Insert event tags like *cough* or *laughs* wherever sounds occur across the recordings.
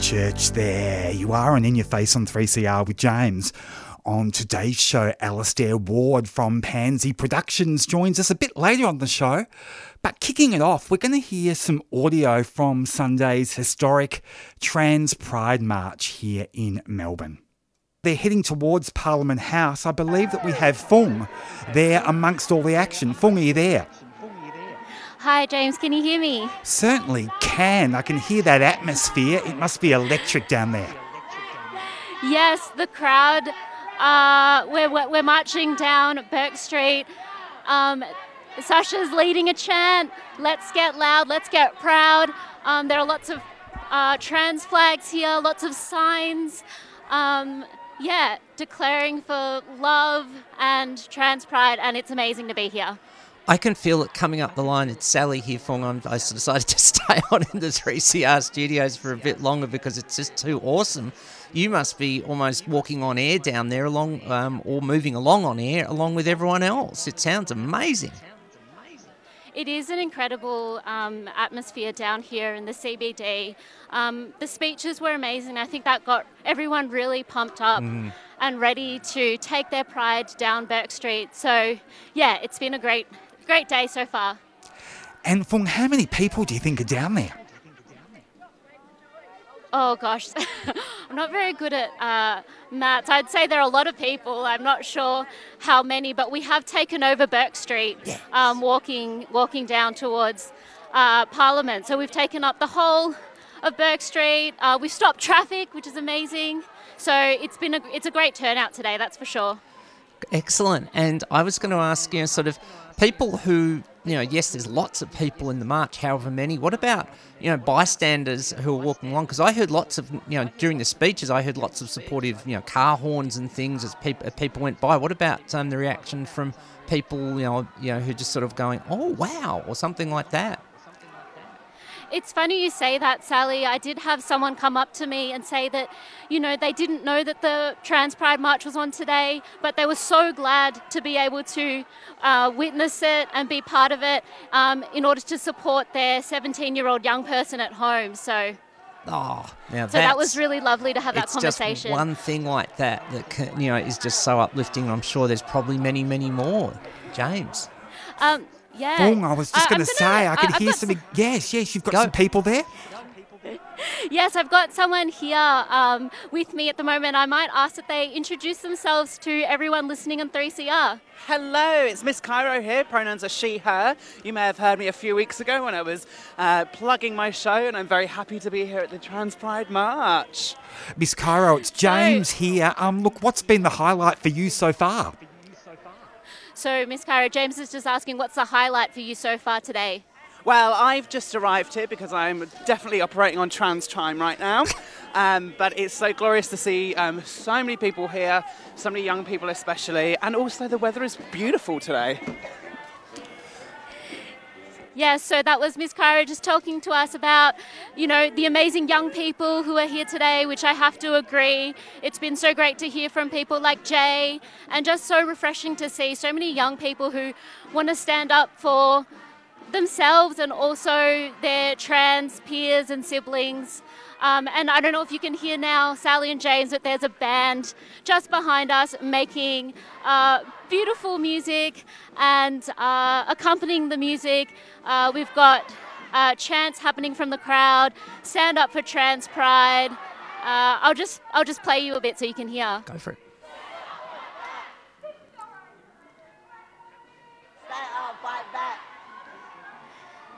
church there. You are on In Your Face on 3CR with James. On today's show, Alastair Ward from Pansy Productions joins us a bit later on the show. But kicking it off, we're going to hear some audio from Sunday's historic Trans Pride March here in Melbourne. They're heading towards Parliament House. I believe that we have Phuong there amongst all the action. Phuong, are you there? Hi, James. Can you hear me? Certainly can. I can hear that atmosphere. It must be electric down there. Yes, the crowd. Uh, we're, we're marching down Bourke Street. Um, Sasja's leading a chant. Let's get loud. Let's get proud. Um, there are lots of uh, trans flags here, lots of signs. Um, yeah, declaring for love and trans pride, and it's amazing to be here. I can feel it coming up the line. It's Sally here from. I decided to *laughs* stay on in the 3CR studios for a bit longer because it's just too awesome. You must be almost walking on air down there, along um, or moving along on air along with everyone else. It sounds amazing. It is an incredible um, atmosphere down here in the CBD. Um, the speeches were amazing. I think that got everyone really pumped up mm. and ready to take their pride down Bourke Street. So, yeah, it's been a great great day so far. And Phuong, how many people do you think are down there? Oh gosh, *laughs* I'm not very good at uh, maths. I'd say there are a lot of people. I'm not sure how many, but we have taken over Bourke Street, yes. um, walking walking down towards uh, Parliament. So we've taken up the whole of Bourke Street. Uh, we've stopped traffic, which is amazing. So it's been a it's a great turnout today, that's for sure. Excellent. And I was going to ask you, sort of, people who, you know, yes, there's lots of people in the march, however many. What about, you know, bystanders who are walking along? Because I heard lots of, you know, during the speeches, I heard lots of supportive, you know, car horns and things as people as people went by. What about um, the reaction from people, you know, you know, who just sort of going, oh wow, or something like that? It's funny you say that, Sally. I did have someone come up to me and say that, you know, they didn't know that the Trans Pride March was on today, but they were so glad to be able to uh, witness it and be part of it um, in order to support their 17 year old young person at home. So. Oh, now so that was really lovely to have that conversation. Just one thing like that that can, you know is just so uplifting. I'm sure there's probably many, many more. James. Um, yeah. Phuong, I was just going to say, I could hear some. Yes, yes, you've got Go. some people there. Yes, I've got someone here um, with me at the moment. I might ask that they introduce themselves to everyone listening on 3CR. Hello, it's Miss Cairo here. Pronouns are she, her. You may have heard me a few weeks ago when I was uh, plugging my show, and I'm very happy to be here at the Trans Pride March. Miss Cairo, it's James so, here. Um, look, what's been the highlight for you so far? So, Miss Cairo, James is just asking, what's the highlight for you so far today? Well, I've just arrived here because I'm definitely operating on trans time right now. *laughs* Um, but it's so glorious to see um, so many people here, so many young people especially, and also the weather is beautiful today. Yes, so that was Miss Cairo just talking to us about, you know, the amazing young people who are here today, which I have to agree. It's been so great to hear from people like Jay and just so refreshing to see so many young people who want to stand up for themselves and also their trans peers and siblings. Um, and I don't know if you can hear now, Sally and James, that there's a band just behind us making uh, beautiful music and uh, accompanying the music. Uh, we've got uh, chants happening from the crowd. Stand up for trans pride. Uh, I'll just I'll just play you a bit so you can hear. Go for it.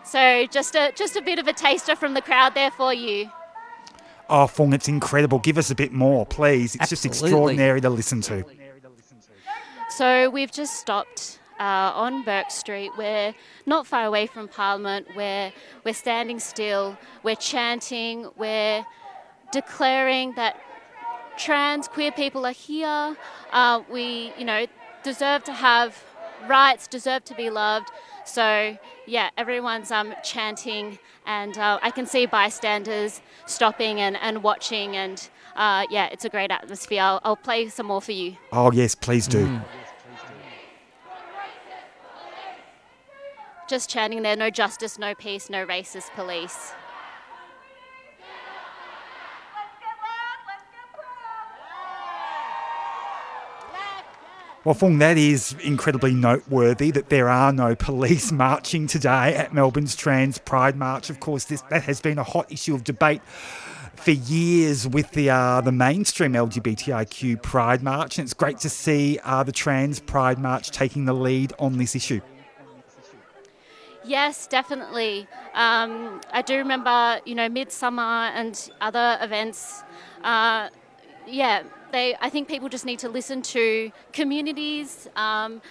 So just a just a bit of a taster from the crowd there for you. Oh, Phuong, it's incredible. Give us a bit more, please. It's Absolutely. just extraordinary to listen to. So we've just stopped uh, on Bourke Street. We're not far away from Parliament. We're, we're standing still. We're chanting. We're declaring that trans queer people are here. Uh, we, you know, deserve to have rights, deserve to be loved. So yeah, everyone's um, chanting, and uh, I can see bystanders stopping and, and watching, and uh, yeah, it's a great atmosphere. I'll, I'll, play some more for you. Oh yes, please do. Mm. Just chanting there, no justice, no peace, no racist police. Well, Phuong, that is incredibly noteworthy that there are no *laughs* police marching today at Melbourne's Trans Pride March. Of course, this that has been a hot issue of debate for years with the uh, the mainstream LGBTIQ Pride March, and it's great to see uh, the Trans Pride March taking the lead on this issue. Yes, definitely. Um, I do remember, you know, Midsumma and other events. Uh, yeah, they. I think people just need to listen to communities. Um,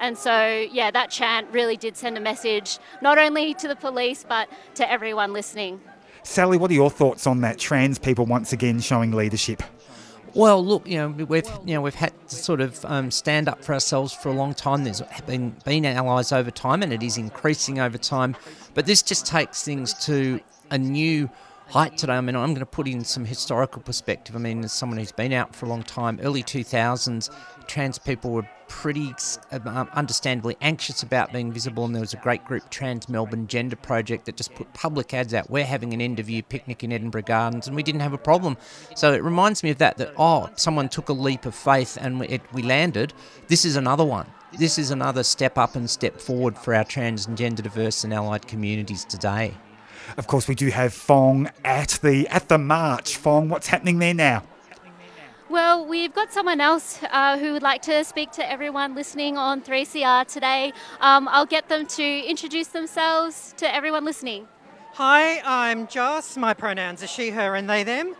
and so, yeah, that chant really did send a message not only to the police but to everyone listening. Sally, what are your thoughts on that? Trans people once again showing leadership. Well, look, you know, we've you know we've had to sort of um, stand up for ourselves for a long time. There's been been allies over time, and it is increasing over time. But this just takes things to a new height today. I mean, I'm going to put in some historical perspective. I mean, as someone who's been out for a long time, early 2000s, trans people were pretty um, understandably anxious about being visible, and there was a great group, Trans Melbourne Gender Project, that just put public ads out. We're having an end of year picnic in Edinburgh Gardens, and we didn't have a problem. So it reminds me of that. That oh, someone took a leap of faith and it, we landed. This is another one. This is another step up and step forward for our trans and gender diverse and allied communities today. Of course, we do have Phuong at the at the march. Phuong, what's happening there now? Well, we've got someone else uh, who would like to speak to everyone listening on 3CR today. Um, I'll get them to introduce themselves to everyone listening. Hi, I'm Joss. My pronouns are she, her, and they, them.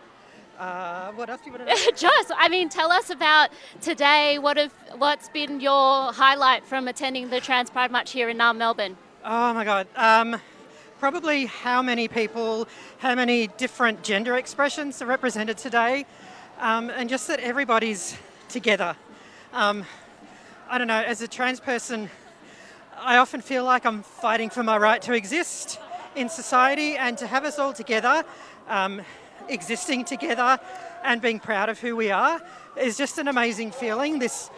Uh, what else do you want to know? *laughs* Joss, I mean, tell us about today. What have, what's been your highlight from attending the Trans Pride March here in Melbourne? Oh my God. Um, probably how many people, how many different gender expressions are represented today um, and just that everybody's together. Um, I don't know, as a trans person, I often feel like I'm fighting for my right to exist in society and to have us all together, um, existing together and being proud of who we are is just an amazing feeling. This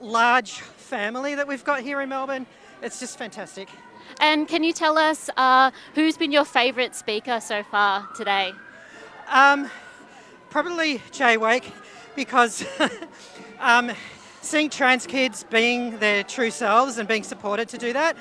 large family that we've got here in Melbourne, it's just fantastic. And can you tell us uh, who's been your favourite speaker so far today? Um, probably Jay Wake because *laughs* um, seeing trans kids being their true selves and being supported to do that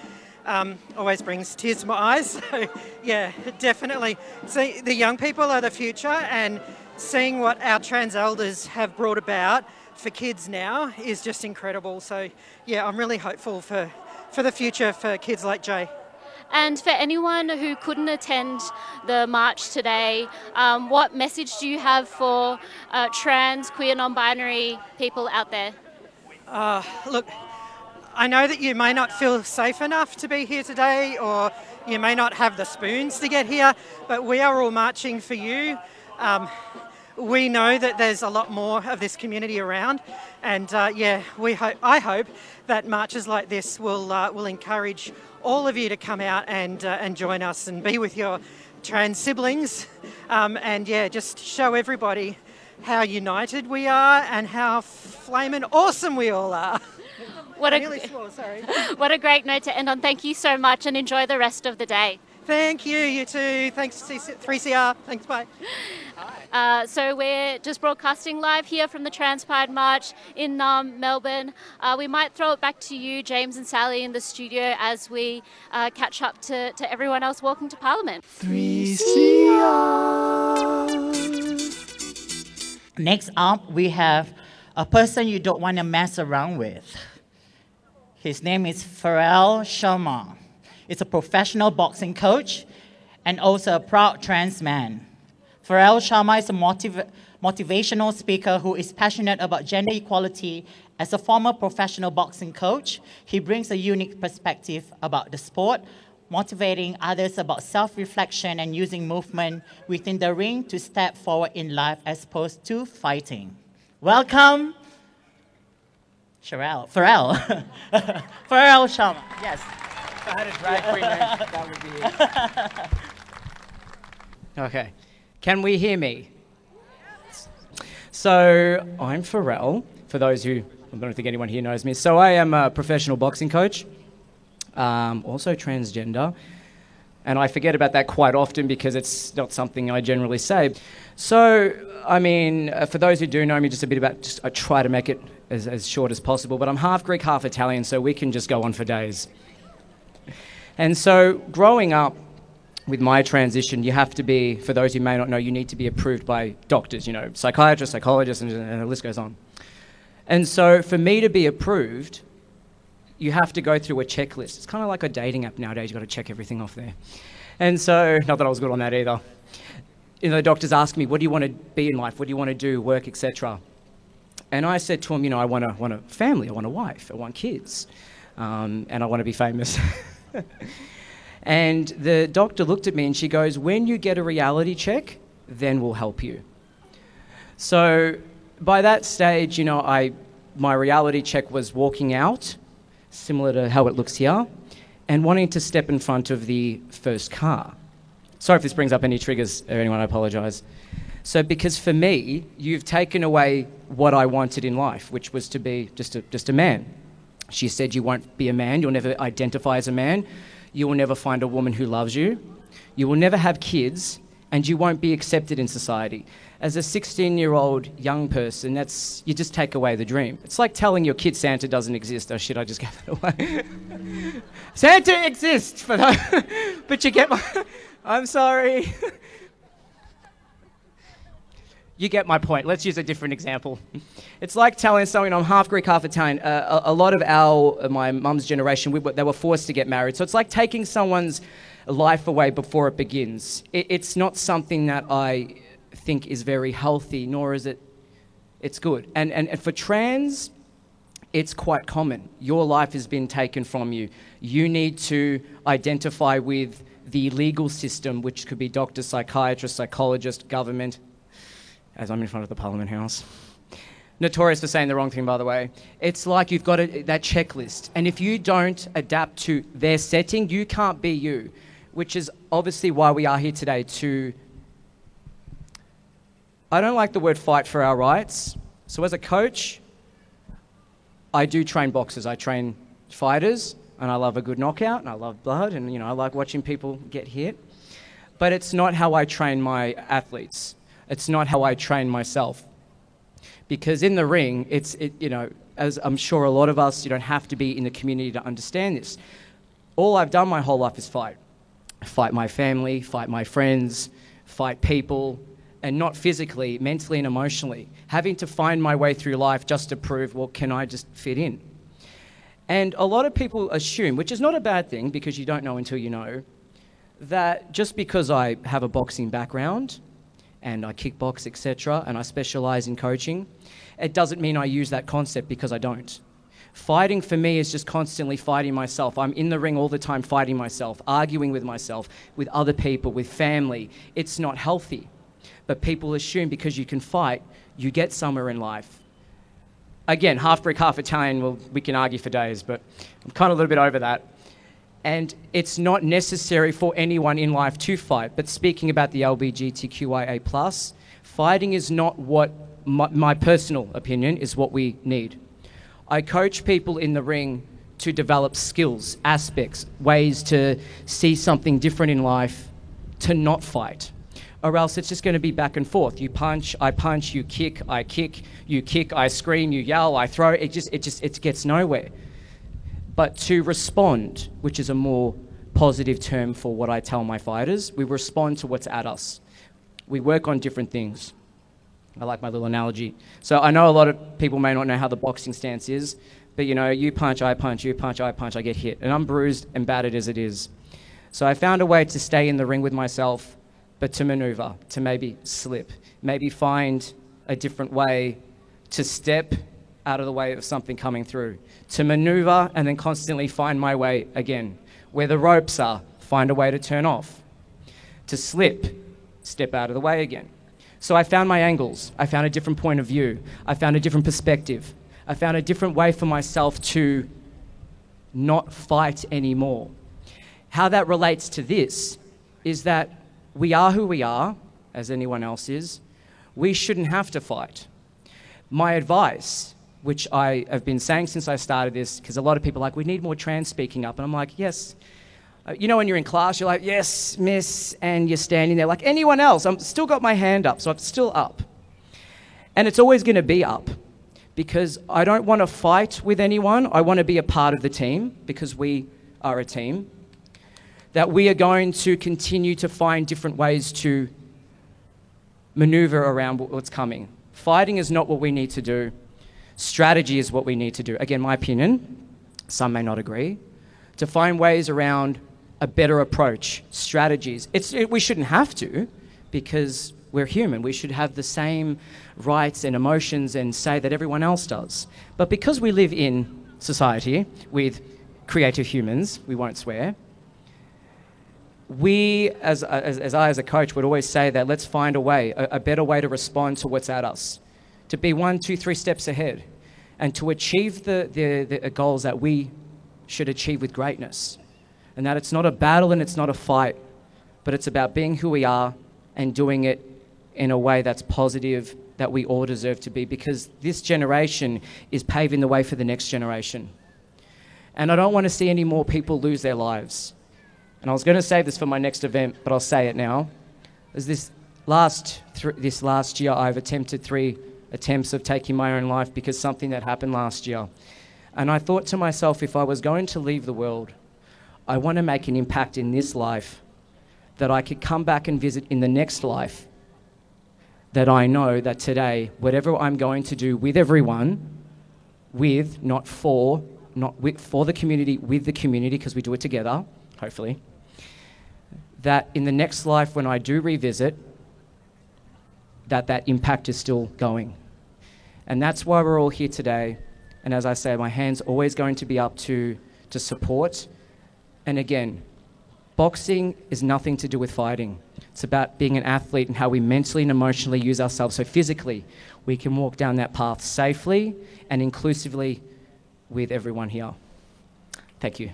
um, always brings tears to my eyes. *laughs* So, yeah, definitely. See, the young people are the future, and seeing what our trans elders have brought about for kids now is just incredible. So, yeah, I'm really hopeful for, for the future for kids like Jay. And for anyone who couldn't attend the march today, um, what message do you have for uh, trans, queer, non binary people out there? Uh, look, I know that you may not feel safe enough to be here today, or you may not have the spoons to get here, but we are all marching for you. Um, we know that there's a lot more of this community around, and uh, yeah, we hope. I hope that marches like this will uh, will encourage all of you to come out and, uh, and join us and be with your trans siblings. Um, and yeah, just show everybody how united we are and how flaming awesome we all are. What a, swore, sorry. *laughs* what a great note to end on. Thank you so much and enjoy the rest of the day. Thank you, you too. Thanks, 3CR. Thanks, bye. Uh, so we're just broadcasting live here from the Trans Pride March in um, Melbourne. Uh, we might throw it back to you, James and Sally, in the studio as we uh, catch up to, to everyone else walking to Parliament. 3CR. Next up, we have a person you don't want to mess around with. His name is Pharrell Shaymar. He's a professional boxing coach and also a proud trans man. Pharrell Shaymar is a motiv- motivational speaker who is passionate about gender equality. As a former professional boxing coach, he brings a unique perspective about the sport, motivating others about self reflection and using movement within the ring to step forward in life as opposed to fighting. Welcome, Pharrell. Pharrell. *laughs* Pharrell Shaymar. Yes. I had a drag queen name, *laughs* that would be it. Okay. Can we hear me? So, I'm Pharrell, for those who, I don't think anyone here knows me. So, I am a professional boxing coach, um, also transgender, and I forget about that quite often because it's not something I generally say. So, I mean, uh, for those who do know me, just a bit about, just I try to make it as, as short as possible. But I'm half Greek, half Italian, so we can just go on for days. And so, growing up with my transition, you have to be, for those who may not know, you need to be approved by doctors, you know, psychiatrists, psychologists, and, and the list goes on. And so, for me to be approved, you have to go through a checklist. It's kind of like a dating app nowadays, you've got to check everything off there. And so, not that I was good on that either. You know, the doctors ask me, what do you want to be in life? What do you want to do, work, etc. And I said to him, you know, I want a, want a family, I want a wife, I want kids, um, and I want to be famous. *laughs* *laughs* and the doctor looked at me and she goes, when you get a reality check, then we'll help you. So by that stage, you know, I, my reality check was walking out, similar to how it looks here, and wanting to step in front of the first car. Sorry if this brings up any triggers or anyone, I apologise. So, because for me, you've taken away what I wanted in life, which was to be just a, just a man. She said, You won't be a man, you'll never identify as a man, you will never find a woman who loves you, you will never have kids, and you won't be accepted in society. As a 16 year old young person, that's, you just take away the dream. It's like telling your kid Santa doesn't exist. Oh shit, I just *laughs* gave it away. Santa exists, for *laughs* but you get my. *laughs* I'm sorry. You get my point. Let's use a different example. *laughs* It's like telling someone I'm half Greek, half Italian. Uh, a, a, lot of our, uh, my mum's generation, we, they were forced to get married. So it's like taking someone's life away before it begins. It, it's not something that I think is very healthy, nor is it, it's good. And, and, and for trans, it's quite common. Your life has been taken from you. You need to identify with the legal system, which could be doctor, psychiatrist, psychologist, government, as I'm in front of the Parliament House. Notorious for saying the wrong thing, by the way. It's like you've got a, that checklist, and if you don't adapt to their setting, you can't be you, which is obviously why we are here today to. I don't like the word fight for our rights. So, as a coach, I do train boxers, I train fighters, and I love a good knockout, and I love blood, and you know, I like watching people get hit. But it's not how I train my athletes. It's not how I train myself. Because in the ring, it's, it, you know, as I'm sure a lot of us, you don't have to be in the community to understand this. All I've done my whole life is fight. Fight my family, fight my friends, fight people, and not physically, mentally and emotionally. Having to find my way through life just to prove, well, can I just fit in? And a lot of people assume, which is not a bad thing because you don't know until you know, that just because I have a boxing background and I kickbox, etc., and I specialize in coaching, it doesn't mean I use that concept because I don't. Fighting for me is just constantly fighting myself. I'm in the ring all the time fighting myself, arguing with myself, with other people, with family. It's not healthy. But people assume because you can fight, you get somewhere in life. Again, half Greek, half Italian, well, we can argue for days, but I'm kind of a little bit over that and it's not necessary for anyone in life to fight. But speaking about the LBGTQIA, fighting is not what my, my, personal opinion is what we need. I coach people in the ring to develop skills, aspects, ways to see something different in life, to not fight. Or else it's just going to be back and forth. You punch, I punch, you kick, I kick, you kick, I scream, you yell, I throw. It just, it just, it gets nowhere but to respond, which is a more positive term for what I tell my fighters, we respond to what's at us. We work on different things. I like my little analogy. So I know a lot of people may not know how the boxing stance is, but you know, you punch, I punch, you punch, I punch, I get hit. And I'm bruised and battered as it is. So I found a way to stay in the ring with myself, but to maneuver, to maybe slip, maybe find a different way to step out of the way of something coming through, to maneuver and then constantly find my way again. Where the ropes are, find a way to turn off. To slip, step out of the way again. So I found my angles. I found a different point of view. I found a different perspective. I found a different way for myself to not fight anymore. How that relates to this is that we are who we are, as anyone else is. We shouldn't have to fight. My advice which I have been saying since I started this, because a lot of people are like, we need more trans speaking up. And I'm like, yes. Uh, you know, when you're in class, you're like, yes, miss, and you're standing there like anyone else. I'm still got my hand up, so I'm still up. And it's always going to be up because I don't want to fight with anyone. I want to be a part of the team because we are a team. That we are going to continue to find different ways to maneuver around what's coming. Fighting is not what we need to do. Strategy is what we need to do. Again, my opinion, some may not agree, to find ways around a better approach, strategies. It's, it, we shouldn't have to because we're human. We should have the same rights and emotions and say that everyone else does. But because we live in society with creative humans, we won't swear, we, as, as, as I as a coach, would always say that let's find a way, a, a better way to respond to what's at us, to be one, two, three steps ahead, and to achieve the, the, the uh, goals that we should achieve with greatness. And that it's not a battle and it's not a fight, but it's about being who we are and doing it in a way that's positive, that we all deserve to be, because this generation is paving the way for the next generation. And I don't want to see any more people lose their lives. And I was going to save this for my next event, but I'll say it now. As this last, th- this last year, I've attempted three attempts of taking my own life because something that happened last year. And I thought to myself, if I was going to leave the world, I want to make an impact in this life that I could come back and visit in the next life that I know that today, whatever I'm going to do with everyone, with, not for, not with, for the community, with the community, because we do it together, hopefully, that in the next life, when I do revisit, that that impact is still going. And that's why we're all here today. And as I say, my hand's always going to be up to, to support. And again, boxing is nothing to do with fighting. It's about being an athlete and how we mentally and emotionally use ourselves. So, physically, we can walk down that path safely and inclusively with everyone here. Thank you.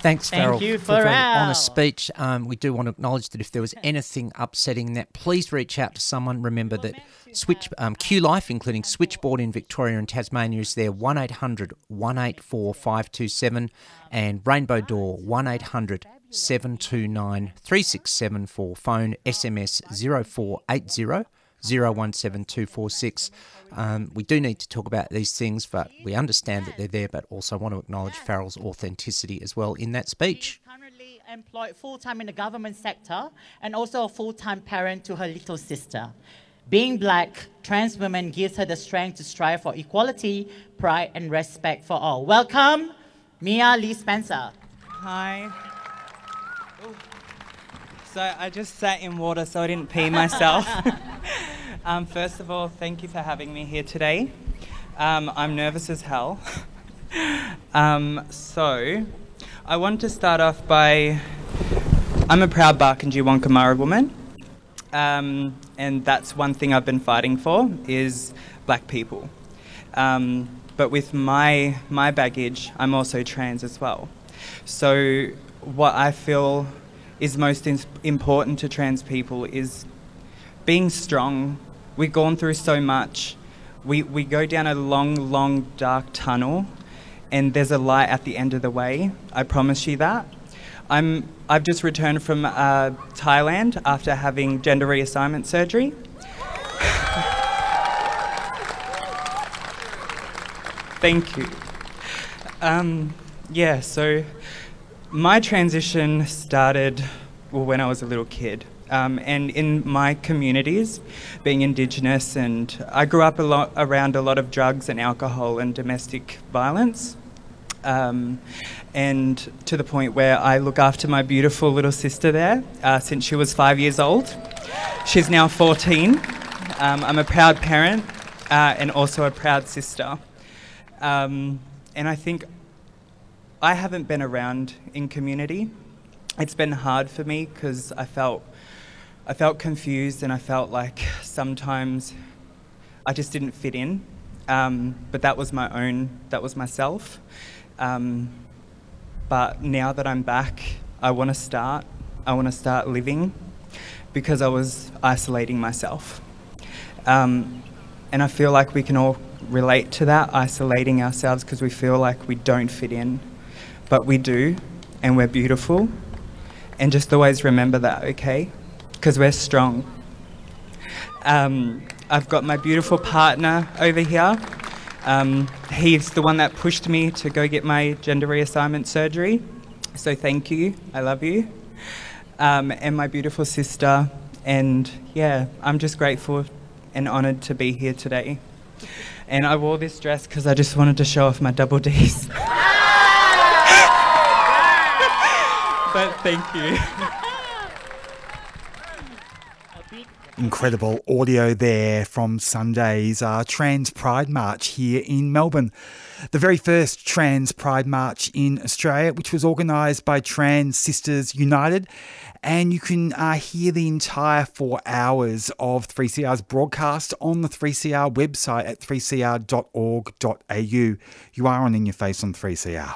Thanks, Thank Pharrell, you, for Pharrell. honest speech. Um, we do want to acknowledge that if there was anything upsetting that, please reach out to someone. Remember that Switch um, QLife, including Switchboard in Victoria and Tasmania, is there 1 800 184 527 and Rainbow Door 1 800 729 3674. Phone SMS 0480 017246. Um, we do need to talk about these things, but we understand that they're there, but also want to acknowledge Pharrell's authenticity as well in that speech. Currently employed full time in the government sector and also a full time parent to her little sister. Being black, trans woman gives her the strength to strive for equality, pride, and respect for all. Welcome, Miya Lee Spencer. Hi. So I just sat in water so I didn't pee myself. *laughs* um, first of all, thank you for having me here today. Um, I'm nervous as hell. *laughs* um, so I want to start off by I'm a proud Barkindji Wangkumara woman. Um, and that's one thing I've been fighting for is black people. Um, but with my my baggage, I'm also trans as well. So what I feel is most in- important to trans people is being strong. We've gone through so much. We we go down a long, long, dark tunnel, and there's a light at the end of the way. I promise you that. I'm I've just returned from uh, Thailand after having gender reassignment surgery. *laughs* Thank you. Um, yeah, so my transition started well, when I was a little kid. Um, and in my communities, being Indigenous, and I grew up a lot around a lot of drugs and alcohol and domestic violence. Um, and to the point where I look after my beautiful little sister there uh, since she was five years old. She's now 14. Um, I'm a proud parent uh, and also a proud sister. Um, and I think I haven't been around in community. It's been hard for me because I felt I felt confused and I felt like sometimes I just didn't fit in. Um, but that was my own. That was myself. Um, but now that I'm back, I want to start. I want to start living because I was isolating myself. Um, and I feel like we can all relate to that, isolating ourselves because we feel like we don't fit in. But we do, and we're beautiful. And just always remember that, okay? Because we're strong. Um, I've got my beautiful partner over here. Um, he's the one that pushed me to go get my gender reassignment surgery. So thank you. I love you. Um, and my beautiful sister. And yeah, I'm just grateful and honoured to be here today. And I wore this dress because I just wanted to show off my double D's. *laughs* but thank you. *laughs* Incredible audio there from Sunday's uh, Trans Pride March here in Melbourne. The very first Trans Pride March in Australia, which was organised by Trans Sisters United. And you can uh, hear the entire four hours of 3CR's broadcast on the 3CR website at 3cr.org.au. You are on In Your Face on 3CR.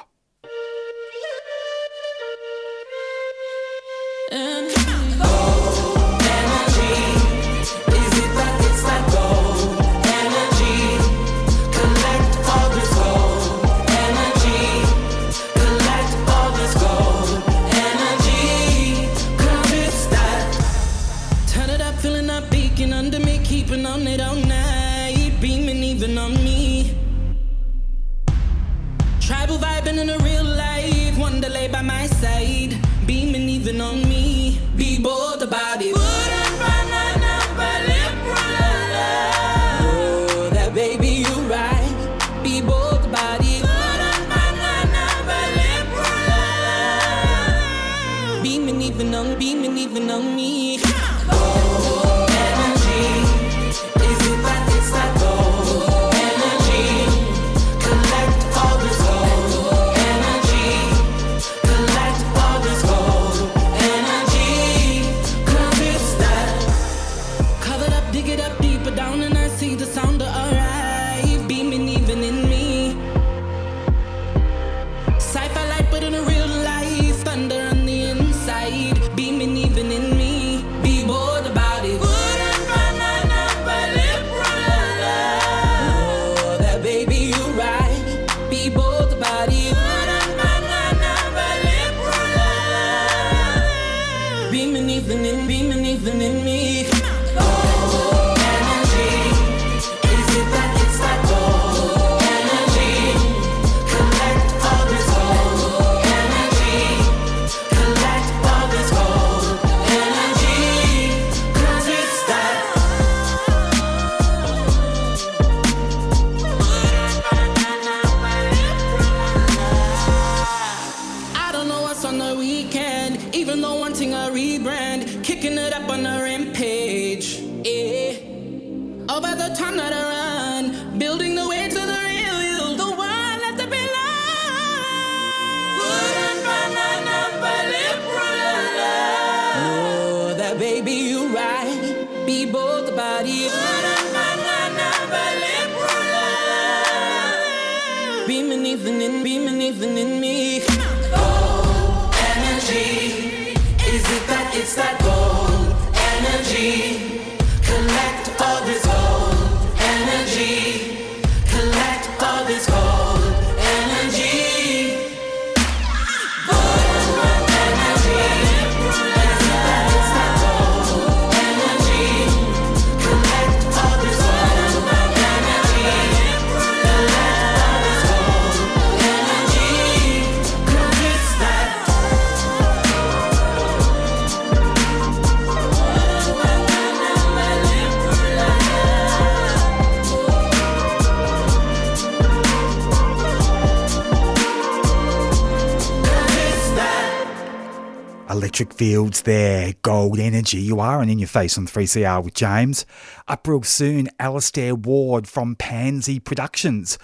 Electric Fields there, Gold Energy. You are on In Your Face on 3CR with James. Up real soon, Alastair Ward from Pansy Productions,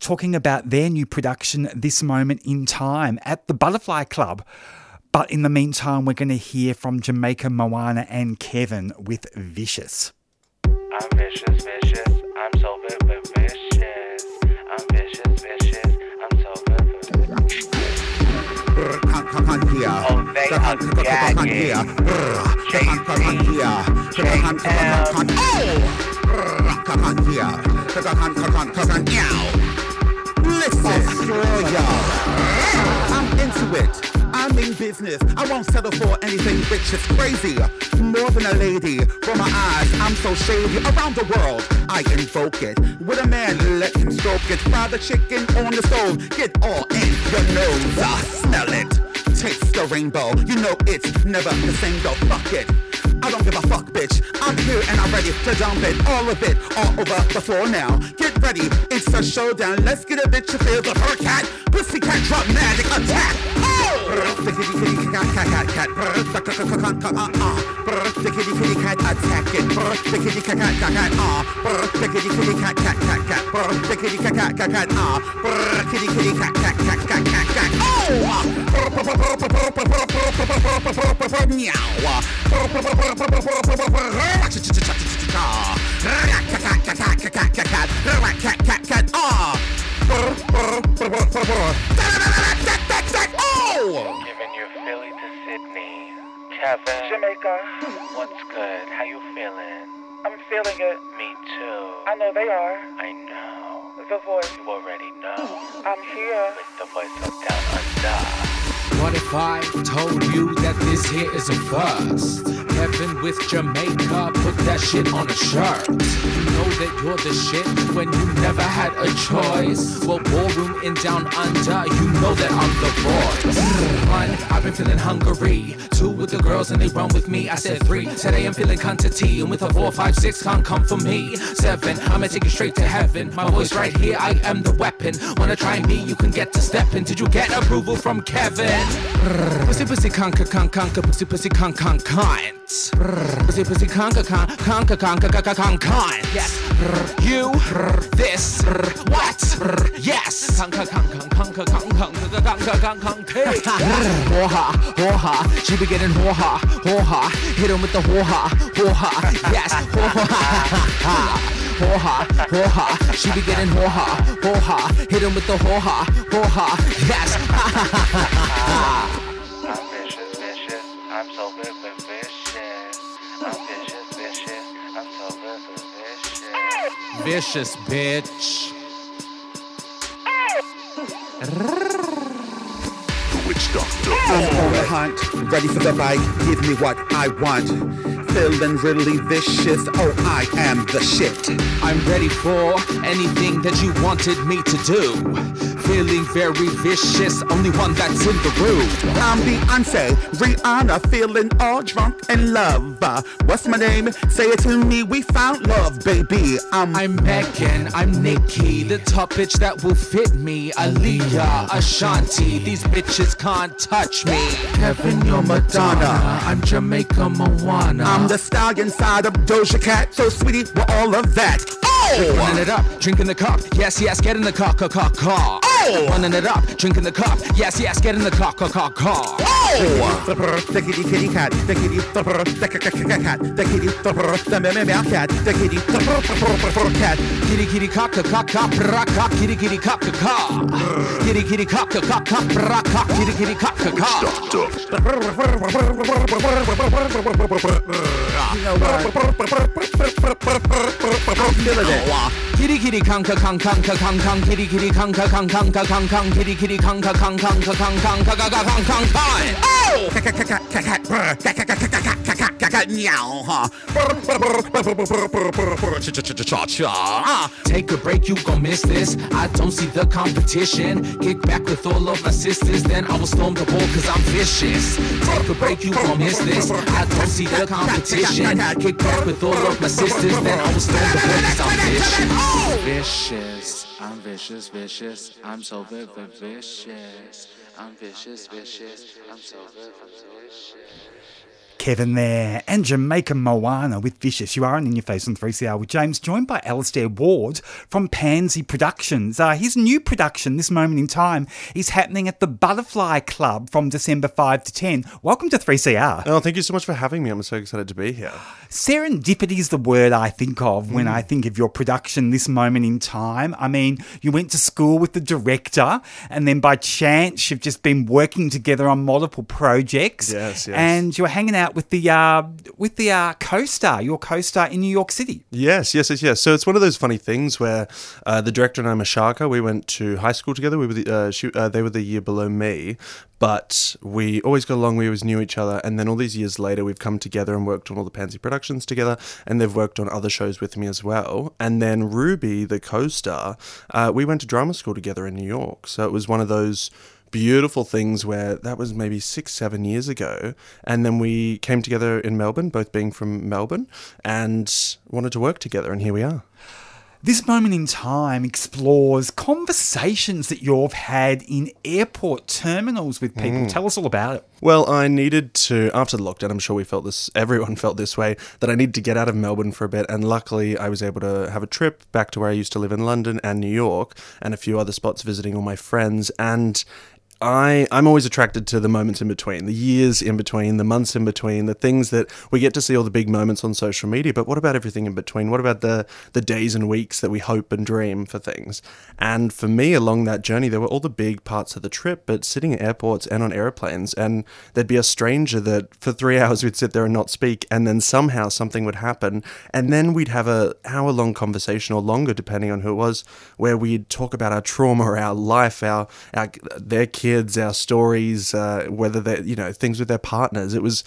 talking about their new production, This Moment in Time, at the Butterfly Club. But in the meantime, we're going to hear from Jamaica Moana and Kevin with Vicious. I'm vicious, vicious. I'm so vi- vi- vicious. Oh, they ugly aggy. Listen, Australia. I'm into it. I'm in business. I won't settle for anything rich. It's crazy. More than a lady. From my eyes, I'm so shady. Around the world, I invoke it. With a man, let him stroke it. Fry the chicken on the stove. Get all in your nose. I smell it. Taste the rainbow. You know it's never the same though. Fuck it. I don't give a fuck, bitch. I'm here and I'm ready to dump it, all of it, all over the floor now. Get ready, it's a showdown. Let's get a bitch to feel the her cat, pussycat dramatic attack. Oh! Ah. The kitty kitty cat attack it. The kitty cat cat cat cat ah. The kitty kitty cat cat cat cat. The kitty cat cat cat cat ah. Kitty kitty cat cat cat cat cat cat. Oh! Meow. Giving you Philly. Kevin. Jamaica. *laughs* What's good? How you feeling? I'm feeling it. Me too. I know they are. I know. The voice you already know. *laughs* I'm here with the voice of Down Under. What if I told you that this here is a first? Kevin with Jamaica, put that shit on a shirt. You know that you're the shit when you never had a choice. Well, ballroom in down under, you know that I'm the voice. One, I've been feeling hungry. Two with the girls and they run with me. I said three, today I'm feeling quantity. And with a four, five, six, can't come for me. Seven, I'ma take you straight to heaven. My voice right here, I am the weapon. Wanna try me, you can get to stepping. Did you get approval from Kevin? Pussy pussy conker con conker pussy pussy con con cunt. Yes. Pussy pussy conka con conka conka conka con con. Yes. You. This. What? Yes. Conka conka conka conka conka conka conka conka. She be getting ho ha ho ha. Hit him with the ho ha ho ha. Yes. Ho ha ho ha, ho ha. She be getting ho ha, ho ha. Hit him with the ho ha, ho ha. Yes, ha ha ha ha ha. Vicious. Vicious bitch. Witch doctor. I'm on the hunt, ready for the bite. Give me what I want. Feeling really vicious. Oh, I am the shit. I'm ready for anything that you wanted me to do. Feeling very vicious, only one that's in the room. I'm Beyonce, Rihanna, feeling all drunk in love. Uh, what's my name? Say it to me. We found love, baby. I'm I'm Megan, I'm Nikki, the top bitch that will fit me. Aaliyah, Ashanti, these bitches can't touch me. Kevin, you're Madonna, I'm Jamaica Moana. I'm the stallion side of Doja Cat. So sweetie, we're all of that. Running Oh! it up, drinking the cup. Yes, yes, get in the car, car, car, car. Running it up, drinking the cup. Yes, yes, get in the car, car, car, car. Oh! The kitty kitty cat, the kitty the cat, the kitty the meow meow cat, the kitty the cat. Kitty, kitty, cock, cock, cock, cock, bra, cock, kitty, kitty, cock, cock, cock. Kitty, kitty, cock, cock, cock, cock, kitty, kitty, cock, cock, cock. Feeling it kitty kitty conca conca conca conca kitty kitty conca conca conca conca kitty kitty conca conca conca conca conca conca conca oh Take a break, you gon' miss this. I don't see the competition. Kick back with all of my sisters, then I will storm the ball cause I'm vicious. Take a break, you gon' miss this. I don't see the competition. Kick back with all of my sisters, then I will storm the ball cause I'm vicious. Vicious. I'm vicious, vicious. I'm so vi- vi- vicious. I'm vicious, vicious. I'm so vi- vi- vicious. Kevin there, and Jamaica Moana with Vicious. You are on In Your Face on 3CR with James, joined by Alastair Ward from Pansy Productions. Uh, his new production, this moment in time, is happening at the Butterfly Club from December 5 to 10. Welcome to 3CR. Oh, thank you so much for having me. I'm so excited to be here. Serendipity is the word I think of when I think of your production this moment in time. I mean, you went to school with the director, and then by chance, you've just been working together on multiple projects. Yes, yes. And you were hanging out out with the uh, with the uh, co-star, your co-star in New York City. Yes, yes, yes, yes. So it's one of those funny things where uh, the director and I, Mashaka, we went to high school together. We were the, uh, she, uh, they were the year below me, but we always got along. We always knew each other. And then all these years later, we've come together and worked on all the Pansy productions together, and they've worked on other shows with me as well. And then Ruby, the co-star, uh, we went to drama school together in New York. So it was one of those beautiful things where that was maybe six, seven years ago. And then we came together in Melbourne, both being from Melbourne, and wanted to work together. And here we are. This moment in time explores conversations that you've had in airport terminals with people. Mm. Tell us all about it. Well, I needed to after the lockdown. I'm sure we felt this. Everyone *laughs* felt this way. That I needed to get out of Melbourne for a bit, and luckily, I was able to have a trip back to where I used to live in London and New York, and a few other spots visiting all my friends. And I I'm always attracted to the moments in between, the years in between, the months in between, the things that we get to see all the big moments on social media. But what about everything in between? What about the the days and weeks that we hope and dream for things? And for me, along that journey, there were all the big parts of the trip, but sitting at airports and on airplanes, and there'd be a stranger that for three *laughs* hours we'd sit there and not speak, and then somehow something would happen, and then we'd have a hour long conversation or longer, depending on who it was, where we'd talk about our trauma, our life, our our their kids, our stories, uh, whether they you know things with their partners. It was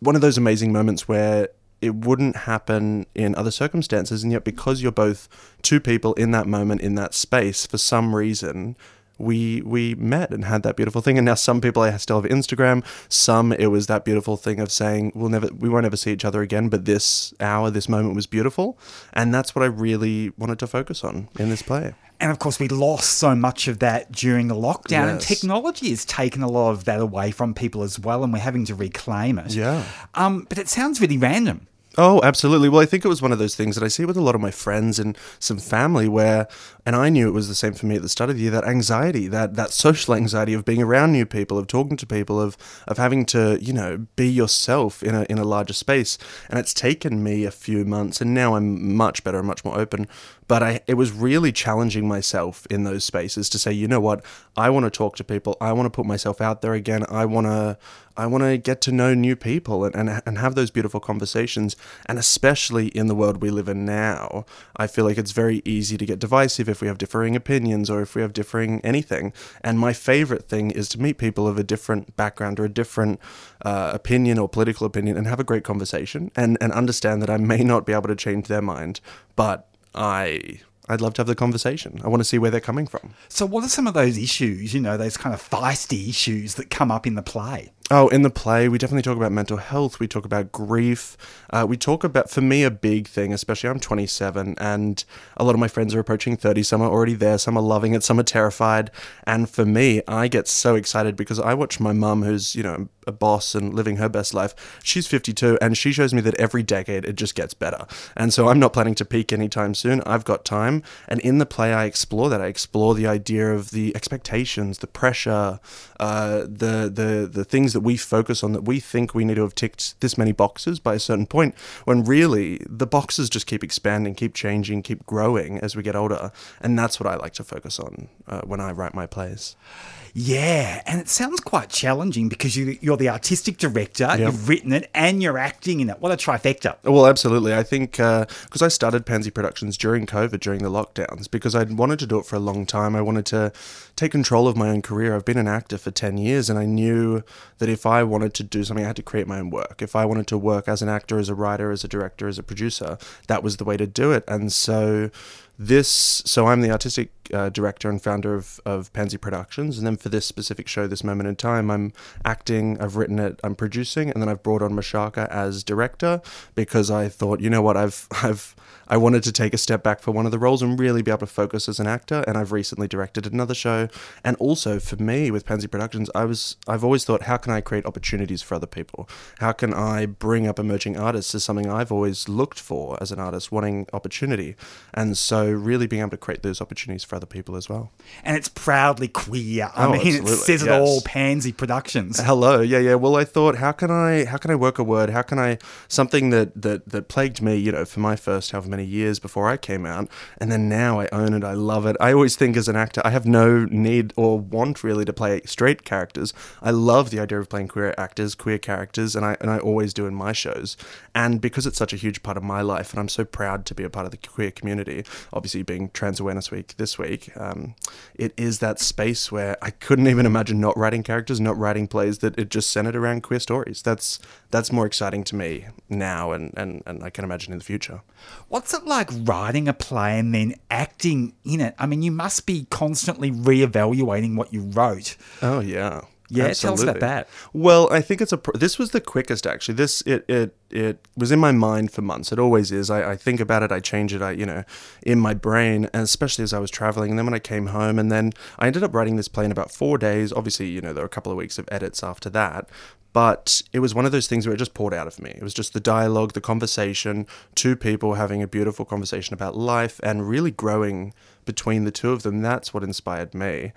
one of those amazing moments where it wouldn't happen in other circumstances, and yet because you're both two people in that moment in that space, for some reason. We we met and had that beautiful thing, and now some people I still have Instagram. Some it was that beautiful thing of saying we'll never we won't ever see each other again, but this hour, this moment was beautiful, and that's what I really wanted to focus on in this play. And of course, we lost so much of that during the lockdown, and technology has taken a lot of that away from people as well, and we're having to reclaim it. Yeah. Um, but it sounds really random. Oh, absolutely. Well, I think it was one of those things that I see with a lot of my friends and some family where, and I knew it was the same for me at the start of the year, that anxiety, that, that social anxiety of being around new people, of talking to people, of, of having to, you know, be yourself in a, in a larger space. And it's taken me a few months and now I'm much better and much more open. But I, it was really challenging myself in those spaces to say, you know what, I want to talk to people. I want to put myself out there again. I want to, I want to get to know new people and, and, and have those beautiful conversations. And especially in the world we live in now, I feel like it's very easy to get divisive if we have differing opinions or if we have differing anything. And my favorite thing is to meet people of a different background or a different uh, opinion or political opinion and have a great conversation and, and understand that I may not be able to change their mind, but I. I'd love to have the conversation. I want to see where they're coming from. So, what are some of those issues, you know, those kind of feisty issues that come up in the play? Oh, in the play, we definitely talk about mental health. We talk about grief. Uh, we talk about, for me, a big thing, especially I'm 27, and a lot of my friends are approaching 30. Some are already there, some are loving it, some are terrified. And for me, I get so excited because I watch my mum, who's, you know, a boss and living her best life. She's 52, and she shows me that every decade it just gets better. And so I'm not planning to peak anytime soon. I've got time. And in the play, I explore that. I explore the idea of the expectations, the pressure, uh, the, the, the things that we focus on that we think we need to have ticked this many boxes by a certain point, when really the boxes just keep expanding, keep changing, keep growing as we get older. And that's what I like to focus on uh, when I write my plays. Yeah, and it sounds quite challenging because you, you're the artistic director, Yep. you've written it, and you're acting in it. What a trifecta. Well, absolutely. I think uh, because I started Pansy Productions during COVID, during the lockdowns, because I'd wanted to do it for a long time. I wanted to take control of my own career. I've been an actor for 10 years, and I knew that if I wanted to do something, I had to create my own work. If I wanted to work as an actor, as a writer, as a director, as a producer, that was the way to do it. And so this so i'm the artistic uh, director and founder of, of pansy productions and then for this specific show this moment in time i'm acting i've written it i'm producing and then i've brought on mashaka as director because i thought you know what i've i've i wanted to take a step back for one of the roles and really be able to focus as an actor and i've recently directed another show. And also for me with pansy productions i was i've always thought how can i create opportunities for other people? How can i bring up emerging artists as something i've always looked for as an artist wanting opportunity. And so so really being able to create those opportunities for other people as well. And it's proudly queer. I Oh, mean, it absolutely, says it yes. all. Pansy Productions. Hello, yeah, yeah. Well, I thought, how can I, how can I work a word? How can I something that that that plagued me, you know, for my first however many years before I came out, and then now I own it. I love it. I always think as an actor, I have no need or want really to play straight characters. I love the idea of playing queer actors, queer characters, and I and I always do in my shows. And because it's such a huge part of my life, and I'm so proud to be a part of the queer community. Obviously, being Trans Awareness Week this week, um, it is that space where I couldn't even imagine not writing characters, not writing plays that it just centered around queer stories. That's that's more exciting to me now, and and, and I can imagine in the future. What's it like writing a play and then acting in it? I mean, you must be constantly re-evaluating what you wrote. Oh yeah. Yeah, tell us about Absolutely. that. Well, I think it's a. Pr- this was the quickest actually. This it it it was in my mind for months. It always is. I, I think about it. I change it. I you know, in my brain, and especially as I was traveling. And then when I came home, and then I ended up writing this play in about four days. Obviously, you know, there were a couple of weeks of edits after that. But it was one of those things where it just poured out of me. It was just the dialogue, the conversation, two people having a beautiful conversation about life and really growing between the two of them. That's what inspired me.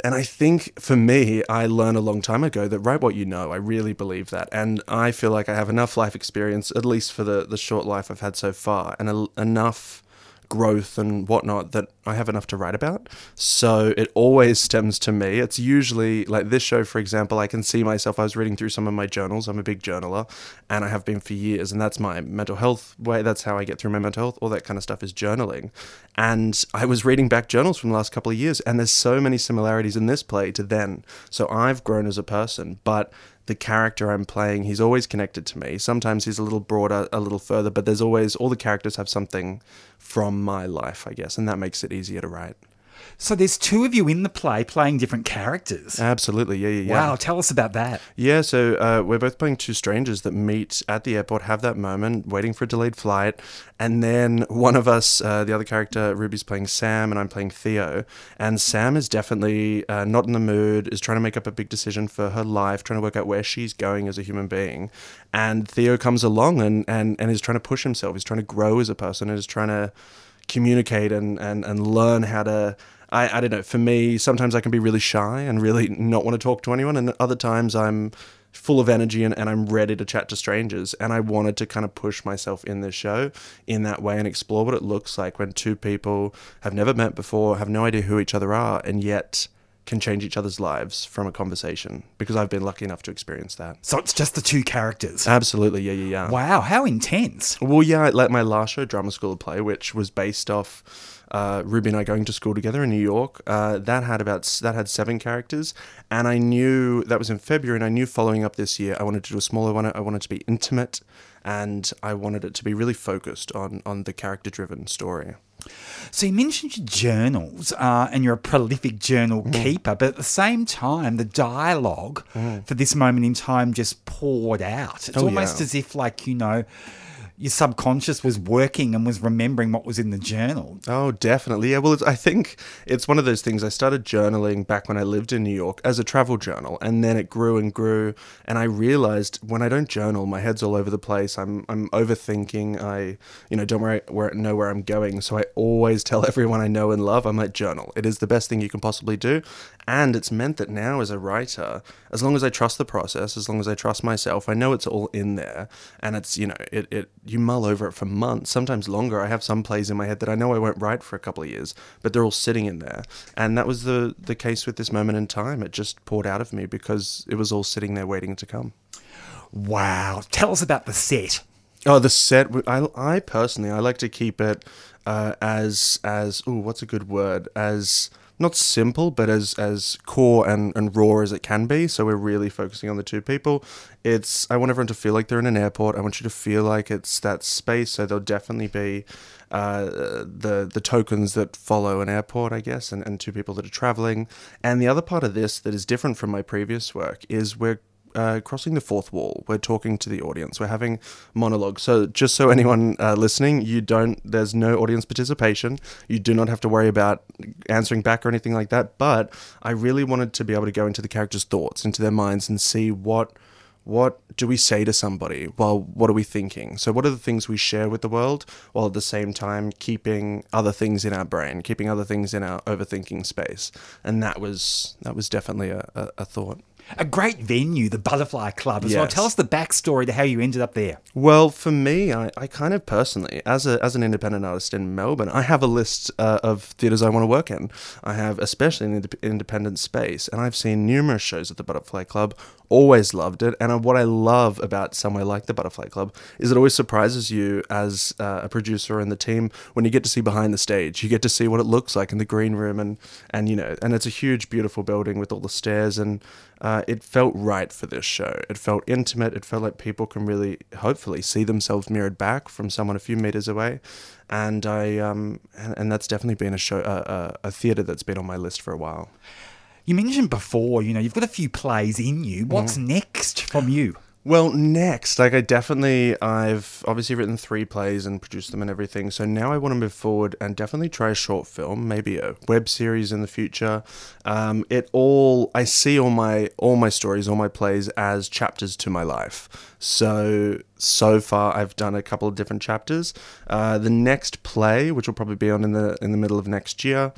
And I think for me, I learned a long time ago that write what you know. I really believe that. And I feel like I have enough life experience, at least for the, the short life I've had so far, and a, enough growth and whatnot that I have enough to write about. So it always stems to me. It's usually like this show, for example, I can see myself. I was reading through some of my journals. I'm a big journaler and I have been for years. And that's my mental health way. That's how I get through my mental health. All that kind of stuff is journaling. And I was reading back journals from the last couple of years. And there's so many similarities in this play to then. So I've grown as a person, but the character I'm playing, he's always connected to me. Sometimes he's a little broader, a little further, but there's always all the characters have something from my life, I guess, and that makes it easier to write. So there's two of you in the play playing different characters. Absolutely, yeah, yeah, yeah. Wow, tell us about that. Yeah, so uh, we're both playing two strangers that meet at the airport, have that moment, waiting for a delayed flight, and then one of us, uh, the other character, Ruby's playing Sam, and I'm playing Theo. And Sam is definitely uh, not in the mood, is trying to make up a big decision for her life, trying to work out where she's going as a human being. And Theo comes along and, and, and is trying to push himself, he's trying to grow as a person, and is trying to communicate and, and, and learn how to I, I don't know for me sometimes i can be really shy and really *laughs* not want to talk to anyone and other times i'm full of energy and, and i'm ready to chat to strangers and i wanted to kind of push myself in this show in that way and explore what it looks like when two people have never met before have no idea who each other are and yet can change each other's lives from a conversation because i've been lucky enough to experience that So it's just the two characters. absolutely yeah yeah yeah Wow, how intense. well, yeah, like my last show, Drama School of Play, which was based off uh, Ruby and I going to school together in New York. Uh, that had about that had seven characters, and I knew that was in February, and I knew following up this year, I wanted to do a smaller one. I wanted to be intimate, and I wanted it to be really focused on on the character driven story. So you mentioned your journals, uh, and you're a prolific journal Mm. keeper, but at the same time, the dialogue for this moment in time just poured out. It's Oh, almost yeah. as if, like you know, your subconscious was working and was remembering what was in the journal. Oh, definitely. Yeah. Well, I think it's one of those things. I started journaling back when I lived in New York as a travel journal, and then it grew and grew. And I realized when I don't journal, my head's all over the place. I'm I'm overthinking. I you know don't where, where know where I'm going. So I always tell *laughs* everyone I know and love, I'm like journal. It is the best thing you can possibly do, and it's meant that now as a writer, as long as I trust the process, as long as I trust myself, I know it's all in there, and it's you know it it you mull over it for months, sometimes longer. I have some plays in my head that I know I won't write for a couple of years, but they're all sitting in there. And that was the the case with this moment in time. It just poured out of me because it was all sitting there waiting to come. Wow, tell us about the set. Oh, the set. I, I personally, I like to keep it uh, as as oh, what's a good word? As not simple, but as as core and, and raw as it can be. So we're really focusing on the two people. It's I want everyone to feel like they're in an airport. I want you to feel like it's that space. So there'll definitely be uh, the the tokens that follow an airport, I guess, and, and two people that are traveling. And the other part of this that is different from my previous work is we're uh, crossing the fourth wall. We're talking to the audience. We're having monologue. So just so anyone uh, listening, you don't. There's no audience participation. You do not have to worry about answering back or anything like that. But I really wanted to be able to go into the characters' thoughts, into their minds, and see what what do we say to somebody? Well, what are we thinking? So, what are the things we share with the world while at the same time keeping other things in our brain, keeping other things in our overthinking space? And that was that was definitely a, a, a thought. A great venue, the Butterfly Club as well. Tell us the backstory to how you ended up there. Well, for me, I, I kind of personally, as a as an independent artist in Melbourne, I have a list uh, of theatres I want to work in. I have especially an indep- independent space, and I've seen numerous shows at the Butterfly Club. Always loved it, and uh, what I love about somewhere like the Butterfly Club is it always surprises you as uh, a producer and the team when you get to see behind the stage. You get to see what it looks like in the green room, and and you know, and it's a huge, beautiful building with all the stairs, and uh, it felt right for this show. It felt intimate. It felt like people can really, hopefully, see themselves mirrored back from someone a few meters away, and I um and, and that's definitely been a show, uh, a, a theater that's been on my list for a while. You mentioned before, you know, you've got a few plays in you. What's Mhm. next from you? Well, next, like I definitely, I've obviously written three plays and produced them and everything. So now I want to move forward and definitely try a short film, maybe a web series in the future. Um, it all, I see all my all my stories, all my plays as chapters to my life. So so far, I've done a couple of different chapters. Uh, the next play, which will probably be on in the in the middle of next year,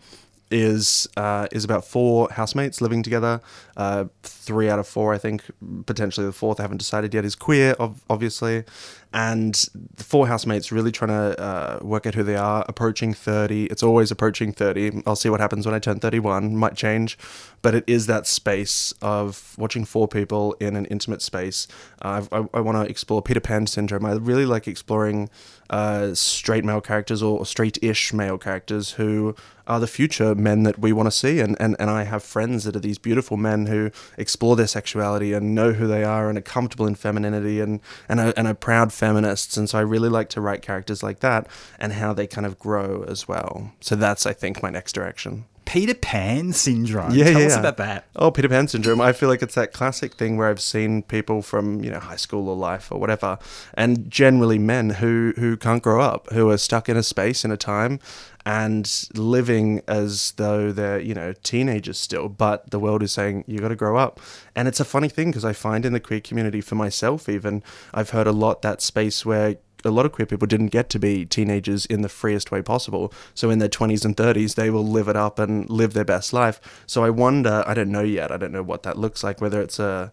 is uh, is about four housemates living together. Uh, three out of four, I think, potentially the fourth, I haven't decided yet, is queer, ov- obviously. And the four housemates really trying to uh, work out who they are, approaching 30. It's always approaching 30. I'll see what happens when I turn 31, might change. But it is that space of watching four people in an intimate space. Uh, I, I want to explore Peter Pan syndrome. I really like exploring uh, straight male characters or straight-ish male characters who are the future men that we want to see. And, and, and I have friends that are these beautiful men who explore their sexuality and know who they are and are comfortable in femininity and, and, are, and are proud feminists. And so I really like to write characters like that and how they kind of grow as well. So that's, I think, my next direction. Peter Pan syndrome. Yeah, Tell yeah. us about that. Oh, Peter Pan syndrome. I feel like it's that classic thing where I've seen people from you know high school or life or whatever, and generally men who who can't grow up, who are stuck in a space in a time, and living as though they're you know teenagers still, but the world is saying you got to grow up. And it's a funny thing because I find in the queer community, for myself even, I've heard a lot that space where a lot of queer people didn't get to be teenagers in the freest way possible. So in their 20s and 30s, they will live it up and live their best life. So I wonder, I don't know yet, I don't know what that looks like, whether it's a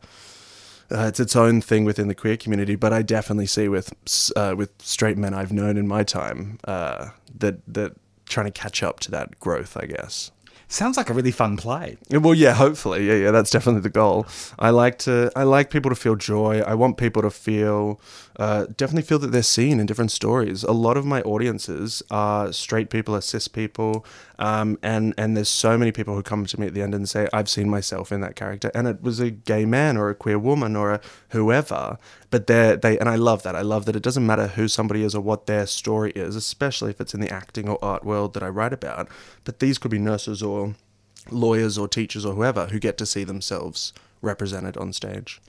uh, it's its own thing within the queer community, but I definitely see with uh, with straight men I've known in my time uh, that that trying to catch up to that growth, I guess. Sounds like a really fun play. Well, yeah, hopefully, yeah, yeah, that's definitely the goal. I like to, I like people to feel joy. I want people to feel, uh, definitely feel that they're seen in different stories. A lot of my audiences are straight people, are cis people, um, and and there's so many people who come to me at the end and say, I've seen myself in that character, and it was a gay man or a queer woman or a whoever. But they they, and I love that. I love that it doesn't matter who somebody is or what their story is, especially if it's in the acting or art world that I write about. But these could be nurses or lawyers or teachers or whoever who get to see themselves represented on stage.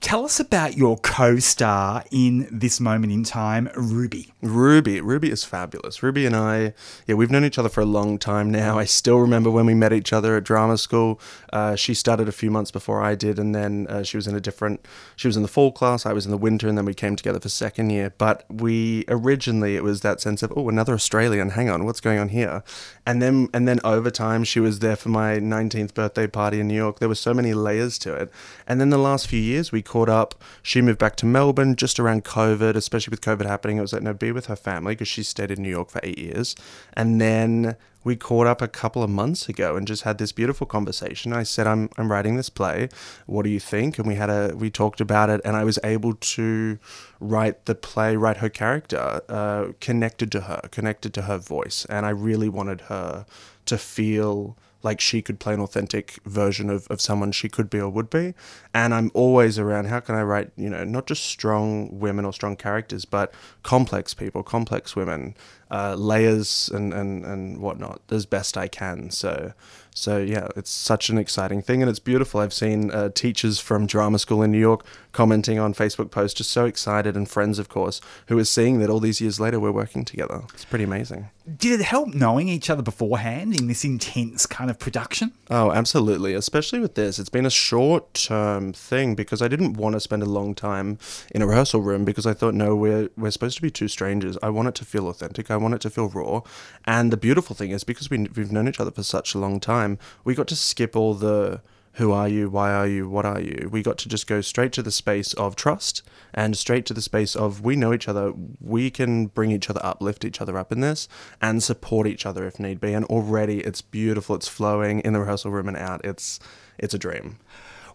Tell us about your co star in this moment in time, Ruby. Ruby, Ruby is fabulous. Ruby and I, yeah, we've known each other for a long time now. I still remember when we met each other at drama school. Uh, she started a few months before I did, and then uh, she was in a different. She was in the fall class. I was in the winter, and then we came together for second year. But we originally it was that sense of oh, another Australian. Hang on, what's going on here? And then and then over time, she was there for my 19th birthday party in New York. There were so many layers to it. And then the last few years, we caught up. She moved back to Melbourne just around COVID, especially with COVID happening. It was like, no, be with her family because she stayed in New York for eight years. And then we caught up a couple of months ago and just had this beautiful conversation. I said, I'm, I'm writing this play. What do you think? And we had a, we talked about it and I was able to write the play, write her character, uh, connected to her, connected to her voice. And I really wanted her to feel like she could play an authentic version of, of someone she could be or would be. And I'm always around how can I write, you know, not just strong women or strong characters, but complex people, complex women, uh, layers and, and, and whatnot as best I can. So So yeah, it's such an exciting thing, and it's beautiful. I've seen uh, teachers from drama school in New York commenting on Facebook posts, just so excited, and friends, of course, who are seeing that all these years later we're working together. It's pretty amazing. Did it help knowing each other beforehand in this intense kind of production? Oh, absolutely. Especially with this, it's been a short term thing because I didn't want to spend a long time in a rehearsal room because I thought, no, we're we're supposed to be two strangers. I want it to feel authentic. I want it to feel raw. And the beautiful thing is because we we've known each other for such a long time, we got to skip all the who are you, why are you, what are you. We got to just go straight to the space of trust and straight to the space of we know each other, we can bring each other up, lift each other up in this, and support each other if need be. And already it's beautiful, it's flowing in the rehearsal room and out. It's it's a dream.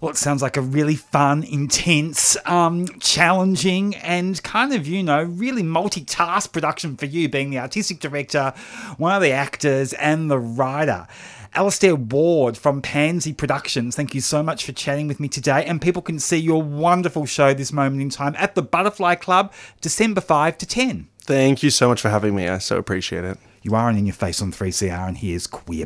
Well, it sounds like a really fun, intense, um, challenging, and kind of, you know, really multitask production for you, being the artistic director, one of the actors, and the writer. Alastair Ward from Pansy Productions, thank you so much for chatting with me today. And people can see your wonderful show this moment in time at the Butterfly Club, December 5 to 10. Thank you so much for having me. I so appreciate it. You are on In Your Face on 3CR, and here's Queer